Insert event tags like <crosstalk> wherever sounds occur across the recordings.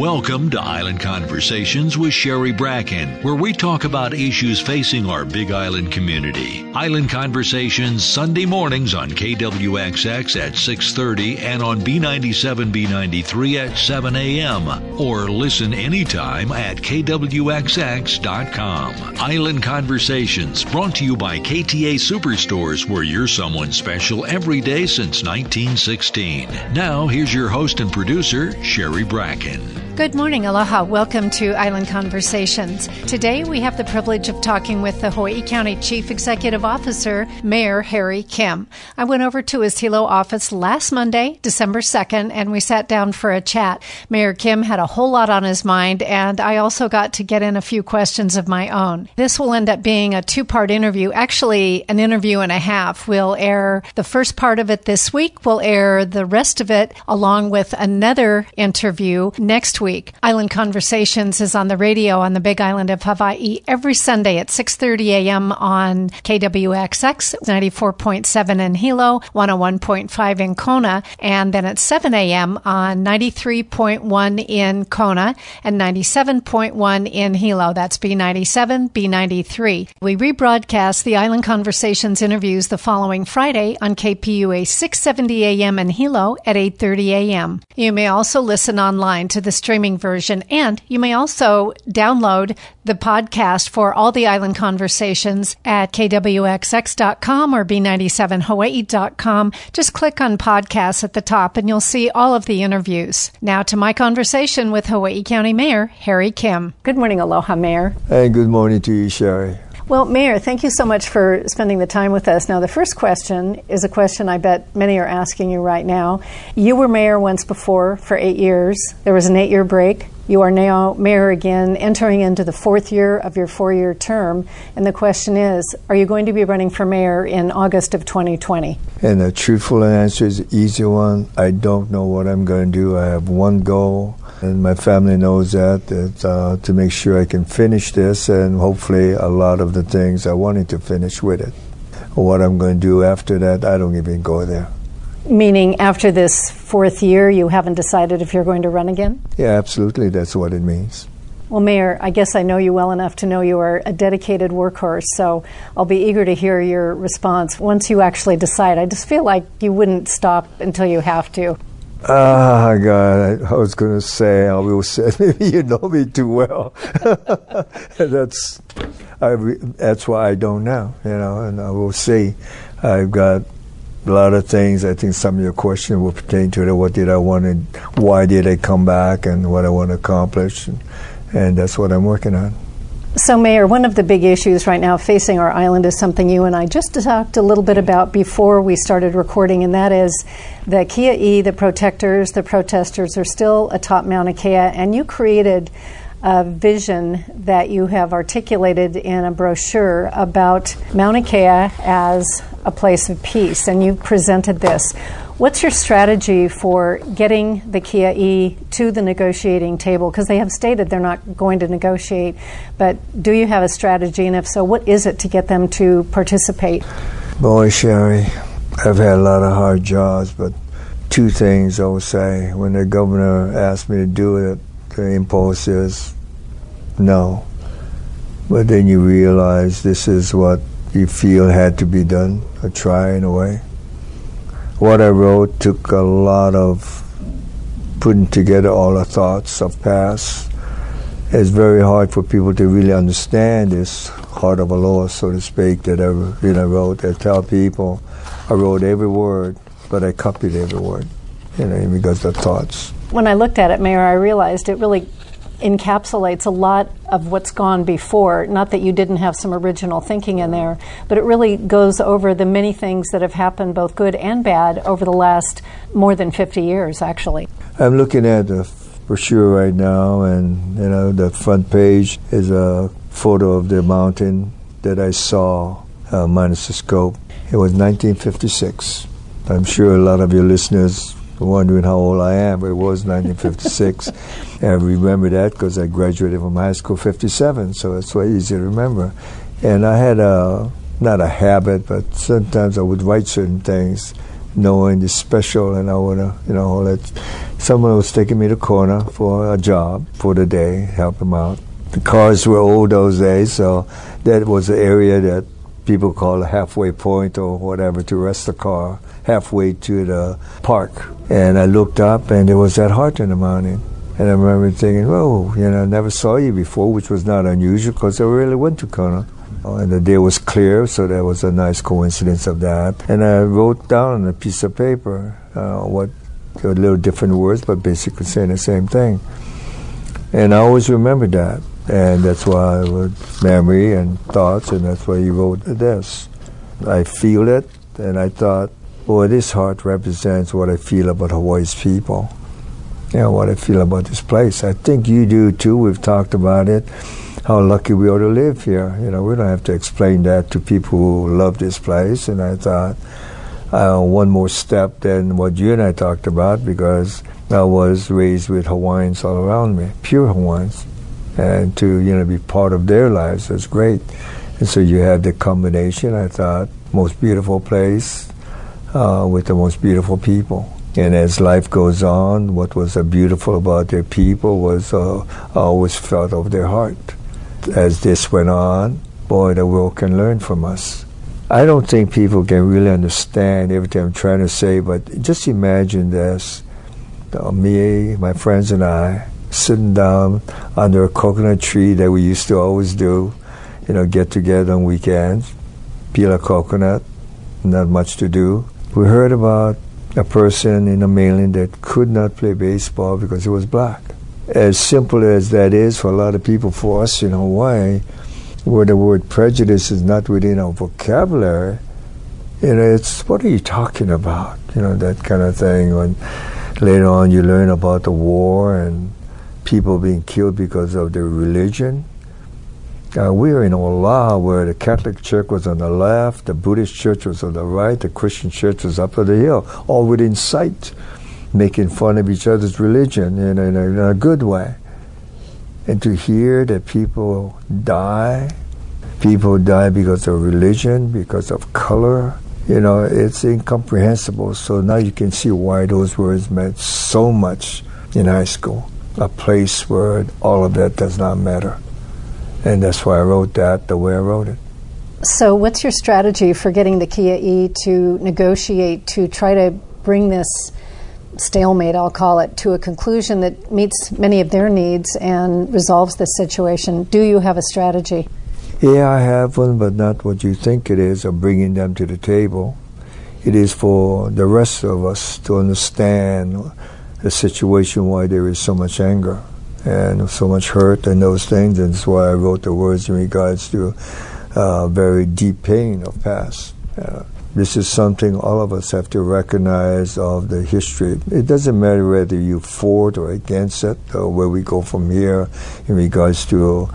Welcome to Island Conversations with Sherry Bracken, where we talk about issues facing our Big Island community. Island Conversations Sunday mornings on KWXX at 6:30 and on B97 B93 at 7 a.m. or listen anytime at kwxx.com. Island Conversations brought to you by KTA Superstores where you're someone special every day since 1916. Now, here's your host and producer, Sherry Bracken. Good morning, aloha. Welcome to Island Conversations. Today we have the privilege of talking with the Hawaii County Chief Executive Officer, Mayor Harry Kim. I went over to his Hilo office last Monday, December 2nd, and we sat down for a chat. Mayor Kim had a whole lot on his mind, and I also got to get in a few questions of my own. This will end up being a two part interview, actually, an interview and a half. We'll air the first part of it this week, we'll air the rest of it along with another interview next week week. Island Conversations is on the radio on the Big Island of Hawaii every Sunday at 6:30 a.m. on KWXX 94.7 in Hilo, 101.5 in Kona, and then at 7 a.m. on 93.1 in Kona and 97.1 in Hilo. That's B97, B93. We rebroadcast the Island Conversations interviews the following Friday on KPUA 670 a.m. in Hilo at 8:30 a.m. You may also listen online to the stream streaming version. And you may also download the podcast for all the island conversations at kwxx.com or b97hawaii.com. Just click on podcasts at the top and you'll see all of the interviews. Now to my conversation with Hawaii County Mayor Harry Kim. Good morning, Aloha Mayor. Hey, good morning to you, Sherry. Well, Mayor, thank you so much for spending the time with us. Now, the first question is a question I bet many are asking you right now. You were mayor once before for eight years. There was an eight year break. You are now mayor again, entering into the fourth year of your four year term. And the question is Are you going to be running for mayor in August of 2020? And the truthful answer is the easy one. I don't know what I'm going to do. I have one goal and my family knows that, that uh, to make sure I can finish this and hopefully a lot of the things I wanted to finish with it. What I'm going to do after that, I don't even go there. Meaning, after this fourth year, you haven't decided if you're going to run again? Yeah, absolutely. That's what it means. Well, Mayor, I guess I know you well enough to know you are a dedicated workhorse, so I'll be eager to hear your response once you actually decide. I just feel like you wouldn't stop until you have to. Ah, God, I, was going to say, I will <laughs> say, maybe you know me too well. <laughs> that's, I, that's why I don't know, you know, and I will see. I've got a lot of things. I think some of your questions will pertain to it. What did I want and why did I come back and what I want to accomplish. And, and that's what I'm working on. So, Mayor, one of the big issues right now facing our island is something you and I just talked a little bit mm-hmm. about before we started recording, and that is the Kia'i, the protectors, the protesters are still atop Mauna Kea, and you created a vision that you have articulated in a brochure about Mauna Kea as a place of peace, and you presented this. What's your strategy for getting the Kia'i to the negotiating table? Because they have stated they're not going to negotiate, but do you have a strategy? And if so, what is it to get them to participate? Boy, Sherry, I've had a lot of hard jobs, but two things I would say. When the governor asked me to do it, the impulse is no. But then you realize this is what you feel had to be done, a try in a way what I wrote took a lot of putting together all the thoughts of past. It's very hard for people to really understand this heart of Aloha, so to speak, that I you know, wrote. I tell people I wrote every word, but I copied every word, you know, because the thoughts. When I looked at it, Mayor, I realized it really encapsulates a lot of what's gone before. Not that you didn't have some original thinking in there, but it really goes over the many things that have happened, both good and bad, over the last more than 50 years, actually. I'm looking at the brochure right now, and you know, the front page is a photo of the mountain that I saw uh, minus the scope. It was 1956. I'm sure a lot of your listeners wondering how old I am, but it was 1956. <laughs> and I remember that because I graduated from high school 57, so it's way easy to remember. And I had a, not a habit, but sometimes I would write certain things knowing the special, and I wanna, you know, all that. someone was taking me to corner for a job for the day, help them out. The cars were old those days, so that was the area that people call a halfway point or whatever to rest the car halfway to the park. And I looked up, and there was that heart in the mountain. And I remember thinking, oh, you know, I never saw you before, which was not unusual because I really went to Kona. And the day was clear, so that was a nice coincidence of that. And I wrote down on a piece of paper uh, what a little different words, but basically saying the same thing. And I always remember that. And that's why I wrote memory and thoughts, and that's why he wrote this. I feel it, and I thought, boy, this heart represents what I feel about Hawaii's people. You know, what I feel about this place. I think you do too. We've talked about it how lucky we are to live here. You know, we don't have to explain that to people who love this place. And I thought uh, one more step than what you and I talked about because I was raised with Hawaiians all around me, pure Hawaiians, and to you know be part of their lives was great. And so you have the combination. I thought most beautiful place uh, with the most beautiful people. And as life goes on, what was uh, beautiful about their people was uh, always felt of their heart as this went on, boy, the world can learn from us. I don't think people can really understand everything I'm trying to say, but just imagine this. Uh, me, my friends, and I sitting down under a coconut tree that we used to always do, you know, get together on weekends, peel a coconut, not much to do. We heard about a person in a mailing that could not play baseball because he was black as simple as that is for a lot of people, for us in Hawaii, where the word prejudice is not within our vocabulary, you know, it's what are you talking about? You know, that kind of thing. When later on you learn about the war and people being killed because of their religion. Uh, we were in Ola, where the Catholic Church was on the left, the Buddhist Church was on the right, the Christian Church was up on the hill, all within sight making fun of each other's religion in a, in a good way. And to hear that people die, people die because of religion, because of color, you know, it's incomprehensible. So now you can see why those words meant so much in high school, a place where all of that does not matter. And that's why I wrote that the way I wrote it. So, what's your strategy for getting the Kia'i to negotiate to try to bring this stalemate, I'll call it, to a conclusion that meets many of their needs and resolves this situation. Do you have a strategy? Yeah, I have one, but not what you think it is of bringing them to the table. It is for the rest of us to understand the situation why there is so much anger and so much hurt and those things. And that's why I wrote the words in regards to uh, very deep pain of past. Uh, this is something all of us have to recognize of the history. It doesn't matter whether you for it or against it, or where we go from here in regards to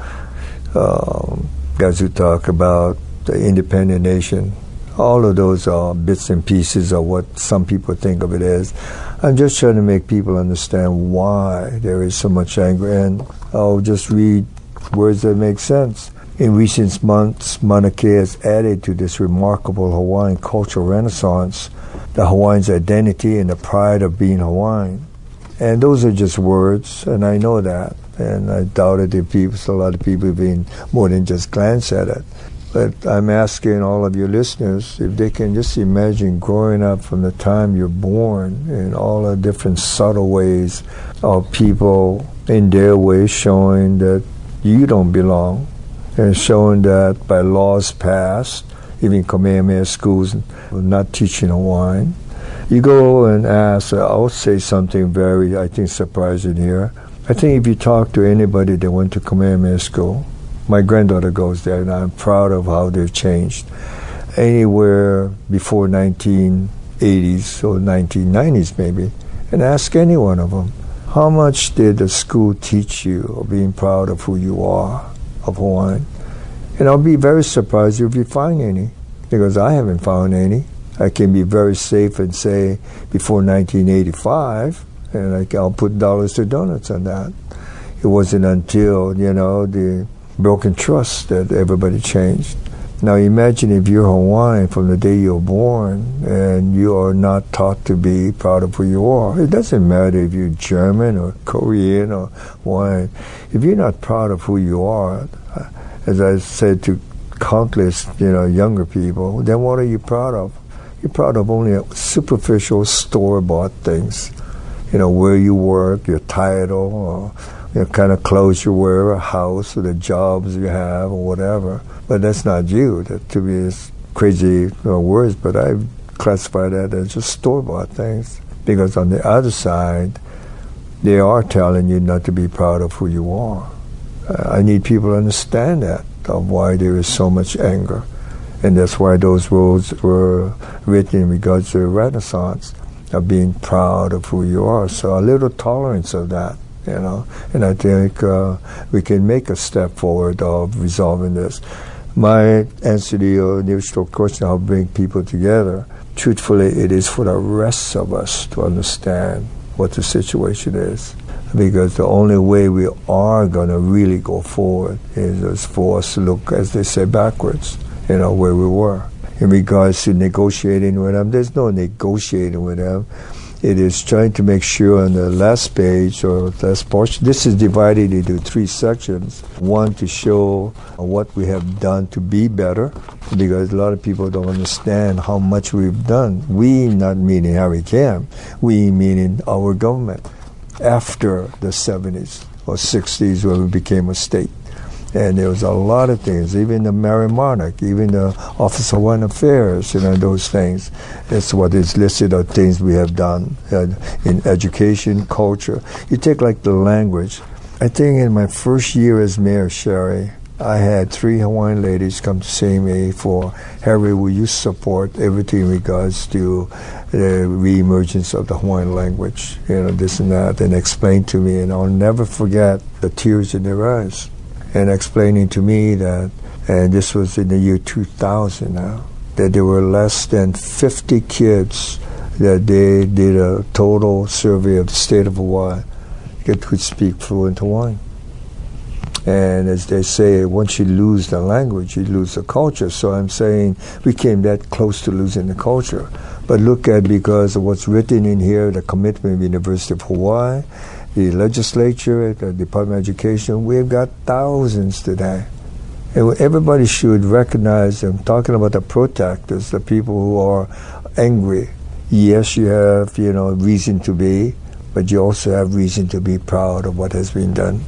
um, guys who talk about the independent nation. All of those are bits and pieces of what some people think of it as. I'm just trying to make people understand why there is so much anger, and I'll just read words that make sense. In recent months, Mauna Kea has added to this remarkable Hawaiian cultural renaissance the Hawaiian's identity and the pride of being Hawaiian. And those are just words, and I know that. And I doubt it if people, a lot of people have been more than just glance at it. But I'm asking all of your listeners if they can just imagine growing up from the time you're born in all the different subtle ways of people in their way showing that you don't belong and showing that by laws passed, even Kamehameha schools not teaching Hawaiian. You go and ask, I'll say something very, I think, surprising here. I think if you talk to anybody that went to Kamehameha school, my granddaughter goes there, and I'm proud of how they've changed. Anywhere before 1980s or 1990s, maybe, and ask any one of them, how much did the school teach you of being proud of who you are? of Hawaiian. And I'll be very surprised if you find any, because I haven't found any. I can be very safe and say before 1985, and I'll put dollars to donuts on that. It wasn't until, you know, the broken trust that everybody changed. Now imagine if you're Hawaiian from the day you're born and you are not taught to be proud of who you are. It doesn't matter if you're German or Korean or Hawaiian. If you're not proud of who you are, uh, as I said to countless, you know, younger people, then what are you proud of? You're proud of only superficial store-bought things. You know, where you work, your title, or you know, kind of clothes you wear, a house, or the jobs you have, or whatever. But that's not you. That to me is crazy you know, words, but I classify that as just store bought things. Because on the other side, they are telling you not to be proud of who you are. I need people to understand that, of why there is so much anger. And that's why those rules were written in regards to the Renaissance, of being proud of who you are. So a little tolerance of that you know. And I think uh, we can make a step forward of resolving this. My answer to your initial question, how bring people together, truthfully, it is for the rest of us to understand what the situation is. Because the only way we are going to really go forward is for us to look, as they say, backwards, you know, where we were. In regards to negotiating with them, there's no negotiating with them it is trying to make sure on the last page or last portion, this is divided into three sections. One to show what we have done to be better, because a lot of people don't understand how much we've done. We, not meaning Harry Kim, we meaning our government after the 70s or 60s when we became a state. And there was a lot of things, even the Merrie Monarch, even the Office of Foreign Affairs, you know, those things. It's what is listed of things we have done uh, in education, culture. You take like the language. I think in my first year as mayor, Sherry, I had three Hawaiian ladies come to see me for Harry, will you support everything in regards to the reemergence of the Hawaiian language, you know, this and that, and explain to me, and I'll never forget the tears in their eyes and explaining to me that, and this was in the year 2000 now, that there were less than 50 kids that they did a total survey of the state of Hawaii that could speak fluent Hawaiian. And as they say, once you lose the language, you lose the culture. So I'm saying we came that close to losing the culture. But look at because of what's written in here, the commitment of the University of Hawaii, the legislature, the Department of Education, we've got thousands today. And everybody should recognize, I'm talking about the protesters, the people who are angry. Yes, you have, you know, reason to be, but you also have reason to be proud of what has been done.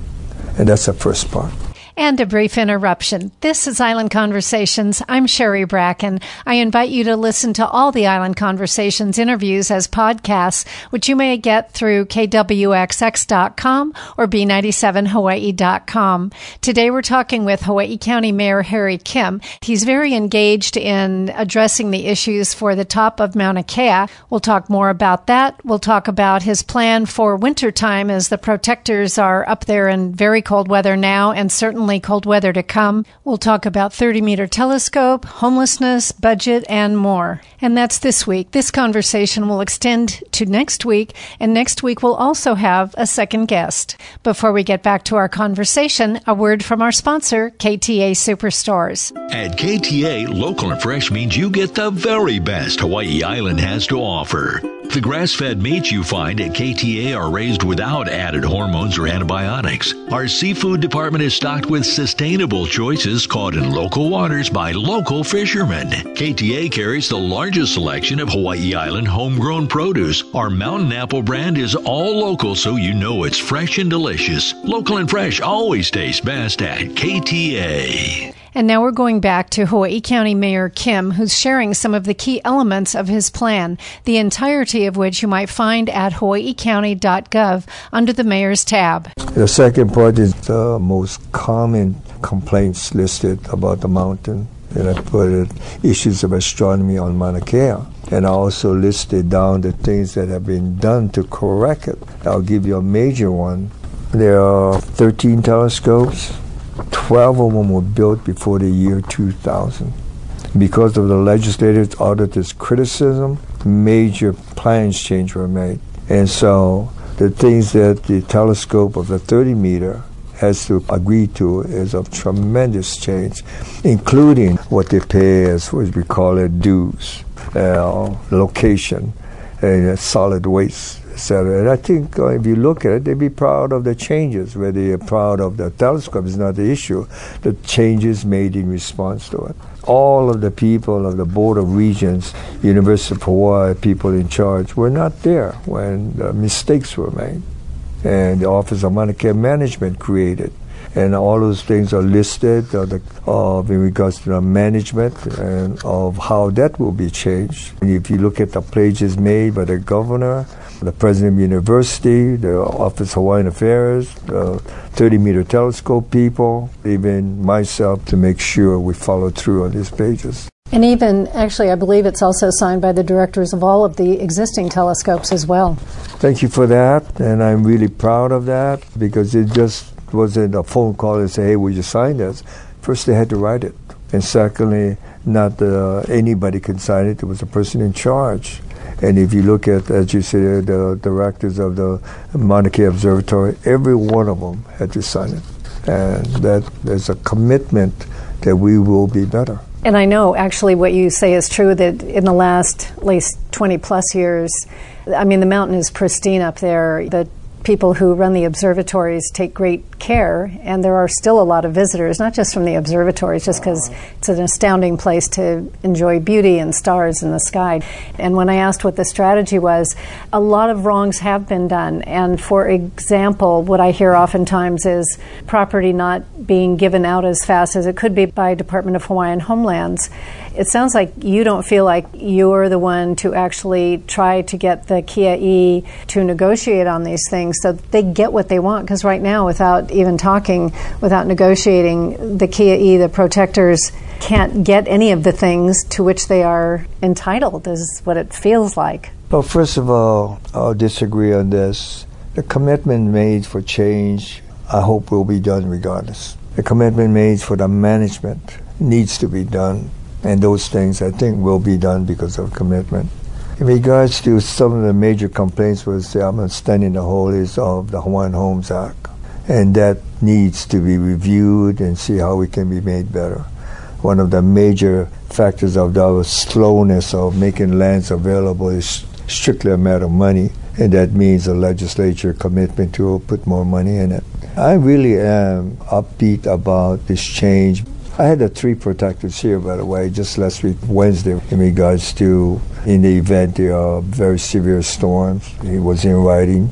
And that's the first part. And a brief interruption. This is Island Conversations. I'm Sherry Bracken. I invite you to listen to all the Island Conversations interviews as podcasts, which you may get through kwxx.com or b97hawaii.com. Today we're talking with Hawaii County Mayor Harry Kim. He's very engaged in addressing the issues for the top of Mauna Kea. We'll talk more about that. We'll talk about his plan for wintertime as the protectors are up there in very cold weather now and certainly cold weather to come. We'll talk about 30 meter telescope, homelessness, budget, and more. And that's this week. This conversation will extend to next week, and next week we'll also have a second guest. Before we get back to our conversation, a word from our sponsor, KTA Superstores. At KTA, local and fresh means you get the very best Hawaii Island has to offer. The grass fed meats you find at KTA are raised without added hormones or antibiotics. Our seafood department is stocked with sustainable choices caught in local waters by local fishermen. KTA carries the largest selection of Hawaii Island homegrown produce. Our mountain apple brand is all local so you know it's fresh and delicious. Local and fresh always tastes best at KTA. And now we're going back to Hawaii County Mayor Kim, who's sharing some of the key elements of his plan, the entirety of which you might find at hawaiicounty.gov under the Mayor's tab. The second part is the most common complaints listed about the mountain. And I put it, issues of astronomy on Mauna Kea. And I also listed down the things that have been done to correct it. I'll give you a major one. There are 13 telescopes 12 of them were built before the year 2000. Because of the legislators' auditors' criticism, major plans change were made. And so the things that the telescope of the 30 meter has to agree to is of tremendous change, including what they pay as what we call it dues, uh, location, and uh, solid waste, And I think uh, if you look at it, they'd be proud of the changes. Whether you're proud of the telescope is not the issue. The changes made in response to it. All of the people of the Board of Regents, University of Hawaii, people in charge, were not there when the mistakes were made and the Office of Mauna Kea Management created. And all those things are listed uh, the, uh, in regards to the management and of how that will be changed. And if you look at the pledges made by the governor, the president of the university, the Office of Hawaiian Affairs, the 30 meter telescope people, even myself, to make sure we follow through on these pages. And even, actually, I believe it's also signed by the directors of all of the existing telescopes as well. Thank you for that, and I'm really proud of that because it just wasn't a phone call and say, "Hey, will you sign this?" First, they had to write it, and secondly, not uh, anybody can sign it. There was a person in charge. And if you look at, as you said, the directors of the Mauna Kea Observatory, every one of them had to sign it, and that there's a commitment that we will be better. And I know actually what you say is true that in the last at least 20 plus years, I mean, the mountain is pristine up there. The people who run the observatories take great care, and there are still a lot of visitors, not just from the observatories, just because it's an astounding place to enjoy beauty and stars in the sky. And when I asked what the strategy was, a lot of wrongs have been done. And for example, what I hear oftentimes is property not being given out as fast as it could be by Department of Hawaiian Homelands. It sounds like you don't feel like you're the one to actually try to get the Kia'i to negotiate on these things so they get what they want. Because right now, without even talking, without negotiating, the Kia'i, the protectors, can't get any of the things to which they are entitled, is what it feels like. Well, first of all, I'll disagree on this. The commitment made for change, I hope, will be done regardless. The commitment made for the management needs to be done and those things I think will be done because of commitment. In regards to some of the major complaints was I'm standing the whole of the Hawaiian Homes Act. And that needs to be reviewed and see how we can be made better. One of the major factors of the slowness of making lands available is strictly a matter of money, and that means a legislature commitment to put more money in it. I really am upbeat about this change I had the three protectors here, by the way, just last week, Wednesday, in regards to, in the event there are very severe storms. It was in writing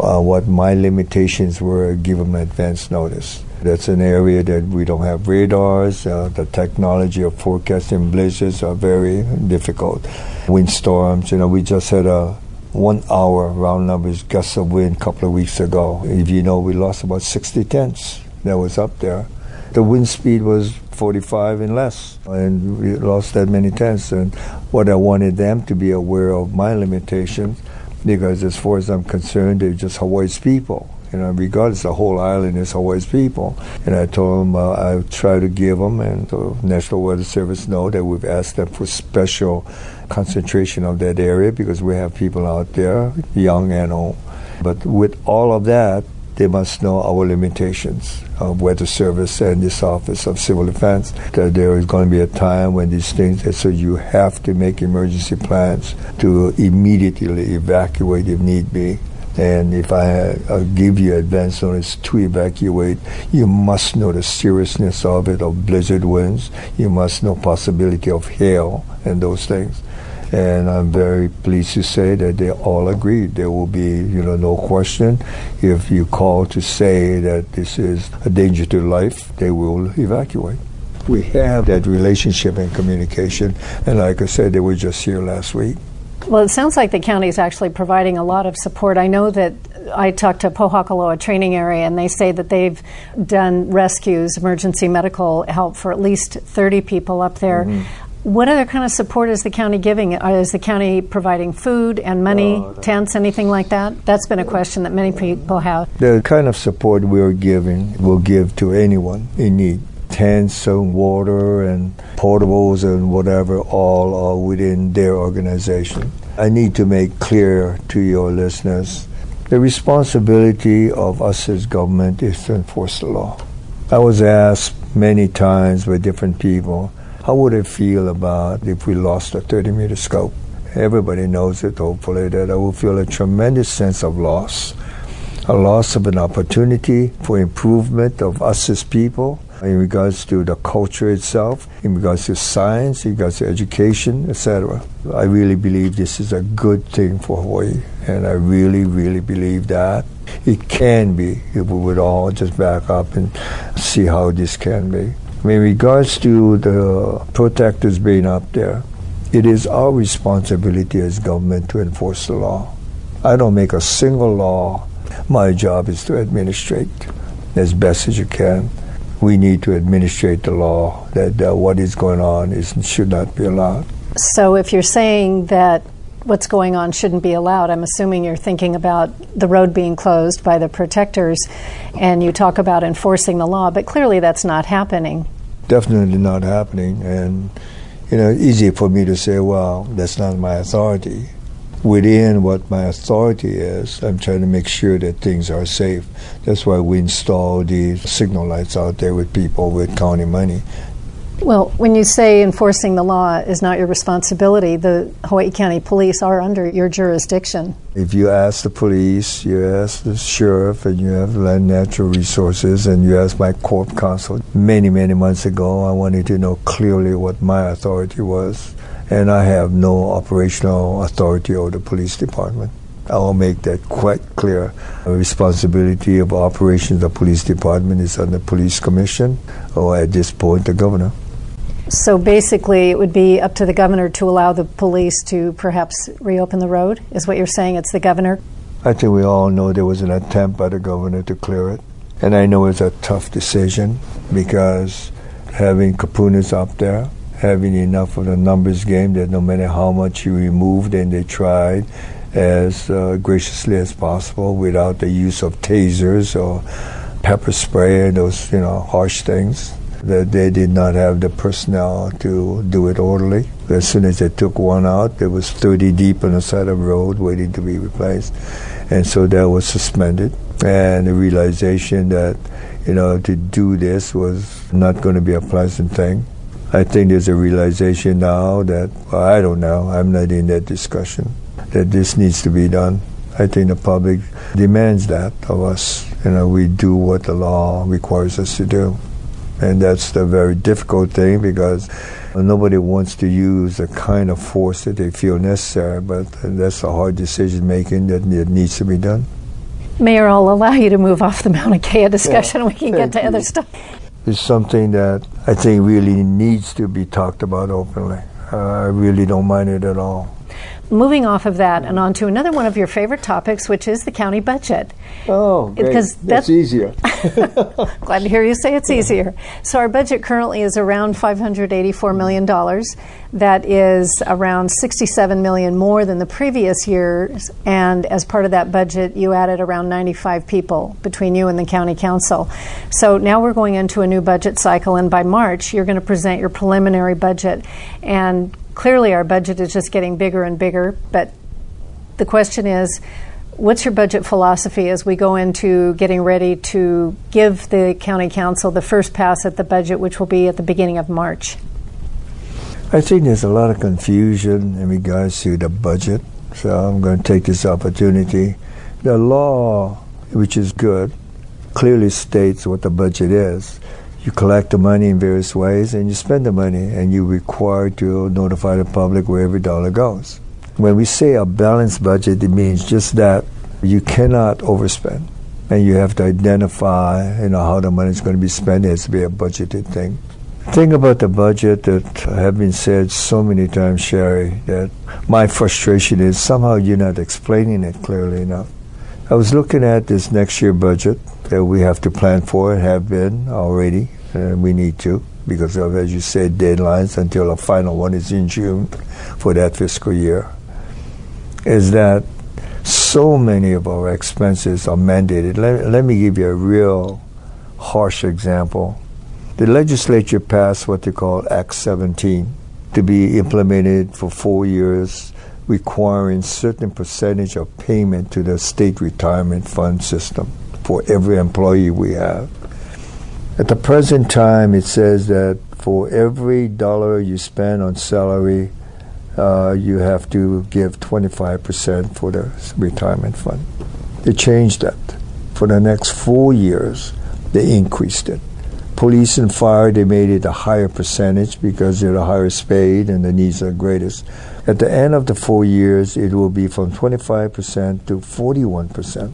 uh, what my limitations were, give them advance notice. That's an area that we don't have radars. Uh, the technology of forecasting blizzards are very difficult. Windstorms, you know, we just had a one hour round numbers gusts of wind a couple of weeks ago. If you know, we lost about 60 tents that was up there the wind speed was 45 and less, and we lost that many tents. And what I wanted them to be aware of my limitations, because as far as I'm concerned, they're just Hawaii's people. You know, regardless, the whole island is Hawaii's people. And I told them uh, I try to give them, and the National Weather Service know that we've asked them for special concentration of that area because we have people out there, young and old. But with all of that, they must know our limitations of Weather Service and this Office of Civil Defense. That there is going to be a time when these things, so you have to make emergency plans to immediately evacuate if need be. And if I uh, give you advance notice to evacuate, you must know the seriousness of it, of blizzard winds. You must know possibility of hail and those things. And I'm very pleased to say that they all agreed. There will be, you know, no question. If you call to say that this is a danger to life, they will evacuate. We have that relationship and communication. And like I said, they were just here last week. Well, it sounds like the county is actually providing a lot of support. I know that I talked to Pohakuloa training area, and they say that they've done rescues, emergency medical help for at least 30 people up there. Mm-hmm. What other kind of support is the county giving? Uh, is the county providing food and money, tents, anything like that? That's been a question that many people have. The kind of support we're giving will give to anyone in need. Tents and water and portables and whatever all are within their organization. I need to make clear to your listeners The responsibility of us as government is to enforce the law. I was asked many times by different people, how would it feel about if we lost a 30 meter scope? Everybody knows it, hopefully, that I will feel a tremendous sense of loss. A loss of an opportunity for improvement of us as people, in regards to the culture itself, in regards to science, in regards to education, etc. I really believe this is a good thing for Hawaii, and I really, really believe that it can be if we would all just back up and see how this can be. In regards to the protectors being up there, it is our responsibility as government to enforce the law. I don't make a single law. My job is to administrate as best as you can we need to administrate the law that uh, what is going on is should not be allowed. So, if you're saying that what's going on shouldn't be allowed, I'm assuming you're thinking about the road being closed by the protectors, and you talk about enforcing the law, but clearly that's not happening. Definitely not happening, and you know, easy for me to say, well, that's not my authority within what my authority is, I'm trying to make sure that things are safe. That's why we install these signal lights out there with people with county money. Well, when you say enforcing the law is not your responsibility, the Hawaii County Police are under your jurisdiction. If you ask the police, you ask the sheriff, and you have land natural resources, and you ask my corp counsel many, many months ago, I wanted to know clearly what my authority was and I have no operational authority over the police department. I will make that quite clear. The responsibility of operations of the police department is on the police commission, or at this point, the governor. So basically, it would be up to the governor to allow the police to perhaps reopen the road, is what you're saying? It's the governor? I think we all know there was an attempt by the governor to clear it. And I know it's a tough decision because having kupunas up there, having enough of a numbers game that no matter how much you removed, and they tried as uh, graciously as possible without the use of tasers or pepper spray and those you know harsh things. That they did not have the personnel to do it orderly. As soon as they took one out, there was 30 deep on the side of the road waiting to be replaced, and so that was suspended. And the realization that you know to do this was not going to be a pleasant thing I think there's a realization now that well, I don't know. I'm not in that discussion that this needs to be done. I think the public demands that of us. You know, we do what the law requires us to do, and that's the very difficult thing because nobody wants to use the kind of force that they feel necessary. But that's a hard decision making that needs to be done. Mayor, I'll allow you to move off the Mauna Kea discussion. Yeah, we can get to you. other stuff It's something that I think really needs to be talked about openly. Uh, I really don't mind it at all. Moving off of that and on to another one of your favorite topics, which is the county budget. Oh, because that's, that's easier. <laughs> <laughs> Glad to hear you say it's easier. So our budget currently is around $584 million. That is around 67 million more than the previous years. And as part of that budget, you added around 95 people between you and the county council. So now we're going into a new budget cycle, and by March, you're going to present your preliminary budget. And clearly our budget is just getting bigger and bigger, but the question is, what's your budget philosophy as we go into getting ready to give the county council the first pass at the budget, which will be at the beginning of March? I think there's a lot of confusion in regards to the budget, so I'm going to take this opportunity. The law, which is good, clearly states what the budget is you collect the money in various ways and you spend the money and you're required to notify the public where every dollar goes. When we say a balanced budget, it means just that you cannot overspend and you have to identify you know how the money is going to be spent. It has to be a budgeted thing. Thing about the budget that have been said so many times, Sherry, that my frustration is somehow you're not explaining it clearly enough. I was looking at this next year budget that we have to plan for and have been already we need to because of, as you said, deadlines until the final one is in June for that fiscal year, is that so many of our expenses are mandated. Let, let me give you a real harsh example. The legislature passed what they call Act 17 to be implemented for four years requiring certain percentage of payment to the state retirement fund system for every employee we have. At the present time, it says that for every dollar you spend on salary, uh, you have to give 25% for the retirement fund. They changed that. For the next four years, they increased it. Police and fire, they made it a higher percentage because they're the highest paid and the needs are greatest. At the end of the four years, it will be from 25% to 41%.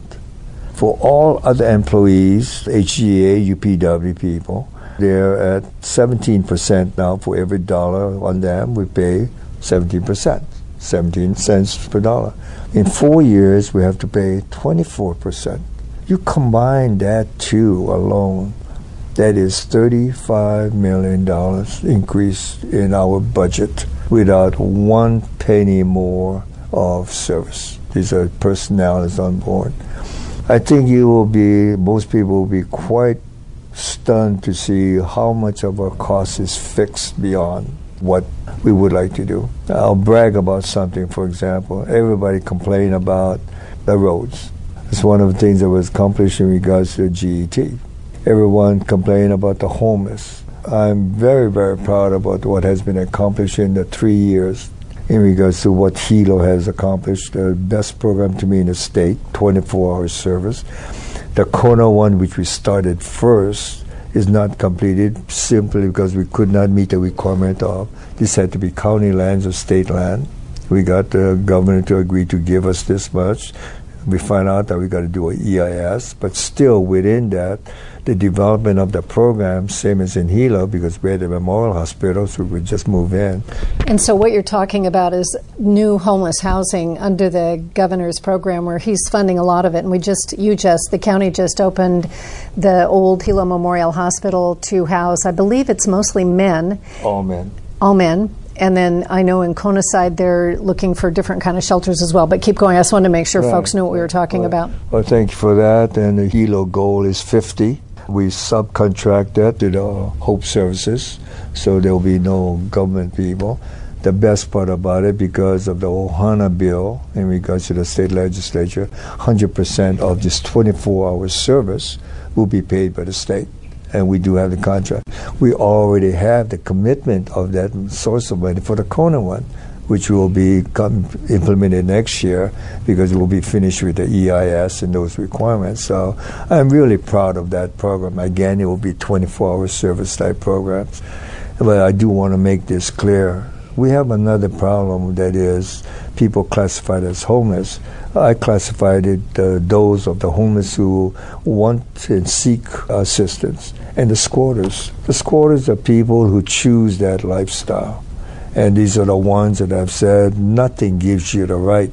For all other employees, HGEA, UPW people, they're at 17% now for every dollar on them, we pay 17%, 17 cents per dollar. In four years, we have to pay 24%. You combine that two alone, that is $35 million increase in our budget without one penny more of service. These are personnel that's on board. I think you will be, most people will be quite stunned to see how much of our cost is fixed beyond what we would like to do. I'll brag about something, for example. Everybody complain about the roads. It's one of the things that was accomplished in regards to GET. Everyone complain about the homeless. I'm very, very proud about what has been accomplished in the three years in regards to what Hilo has accomplished. The best program to me in the state, 24 hour service. The Kona one, which we started first, is not completed simply because we could not meet the requirement of this had to be county lands or state land. We got the governor to agree to give us this much. We find out that we got to do an EIS, but still within that, the development of the program, same as in Hilo, because we're the Memorial Hospital, so we just move in. And so, what you're talking about is new homeless housing under the governor's program, where he's funding a lot of it. And we just, you just, the county just opened the old Hilo Memorial Hospital to house, I believe it's mostly men. All men. All men and then I know in Kona side they're looking for different kind of shelters as well. But keep going. I just wanted to make sure right. folks knew what we were talking right. about. Well, thank you for that. And the Hilo goal is 50. We subcontract that uh, to the Hope Services, so there will be no government people. The best part about it, because of the Ohana bill in regards to the state legislature, 100% of this 24 hour service will be paid by the state and we do have the contract. We already have the commitment of that source of money for the Kona one, which will be implemented next year because we'll be finished with the EIS and those requirements. So I'm really proud of that program. Again, it will be 24-hour service type programs. But I do want to make this clear. We have another problem that is people classified as homeless. I classified it uh, those of the homeless who want and seek assistance, and the squatters. The squatters are people who choose that lifestyle, and these are the ones that I've said nothing gives you the right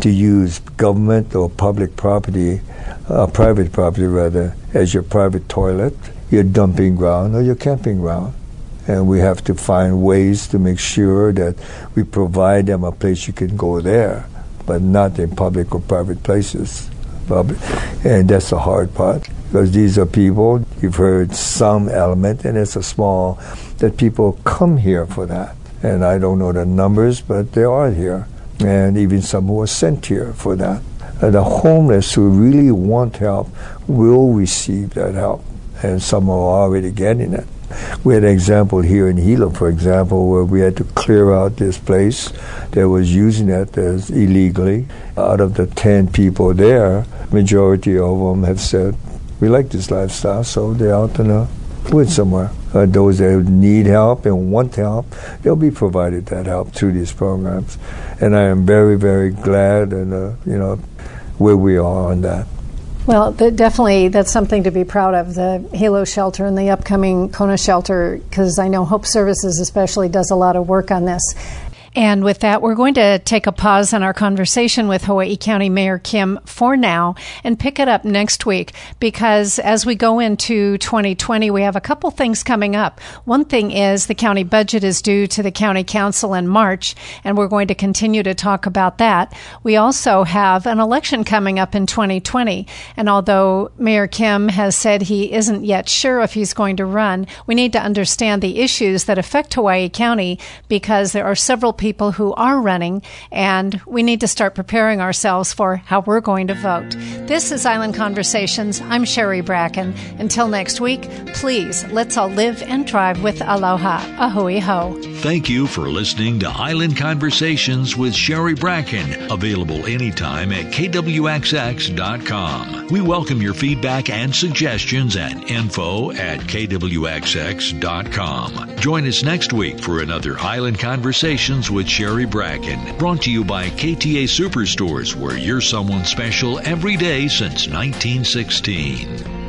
to use government or public property, uh, private property rather, as your private toilet, your dumping ground, or your camping ground and we have to find ways to make sure that we provide them a place you can go there, but not in public or private places. And that's the hard part because these are people, you've heard some element, and it's a small, that people come here for that. And I don't know the numbers, but they are here. And even some who are sent here for that. And the homeless who really want help will receive that help. And some are already getting it. We had an example here in Hilo, for example, where we had to clear out this place that was using it as illegally. Out of the 10 people there, majority of them have said, we like this lifestyle, so they're out in the woods somewhere. Uh, those that need help and want help, they'll be provided that help through these programs. And I am very, very glad and, uh, you know, where we are on that. Well, definitely, that's something to be proud of the Hilo shelter and the upcoming Kona shelter, because I know Hope Services especially does a lot of work on this. And with that, we're going to take a pause in our conversation with Hawaii County Mayor Kim for now and pick it up next week because as we go into 2020, we have a couple things coming up. One thing is the county budget is due to the county council in March, and we're going to continue to talk about that. We also have an election coming up in 2020. And although Mayor Kim has said he isn't yet sure if he's going to run, we need to understand the issues that affect Hawaii County because there are several people people who are running, and we need to start preparing ourselves for how we're going to vote. This is Island Conversations. I'm Sherry Bracken. Until next week, please let's all live and drive with aloha. Ahui ho. Thank you for listening to Island Conversations with Sherry Bracken, available anytime at kwxx.com. We welcome your feedback and suggestions at info at kwxx.com. Join us next week for another Island Conversations with Sherry Bracken, brought to you by KTA Superstores, where you're someone special every day since 1916.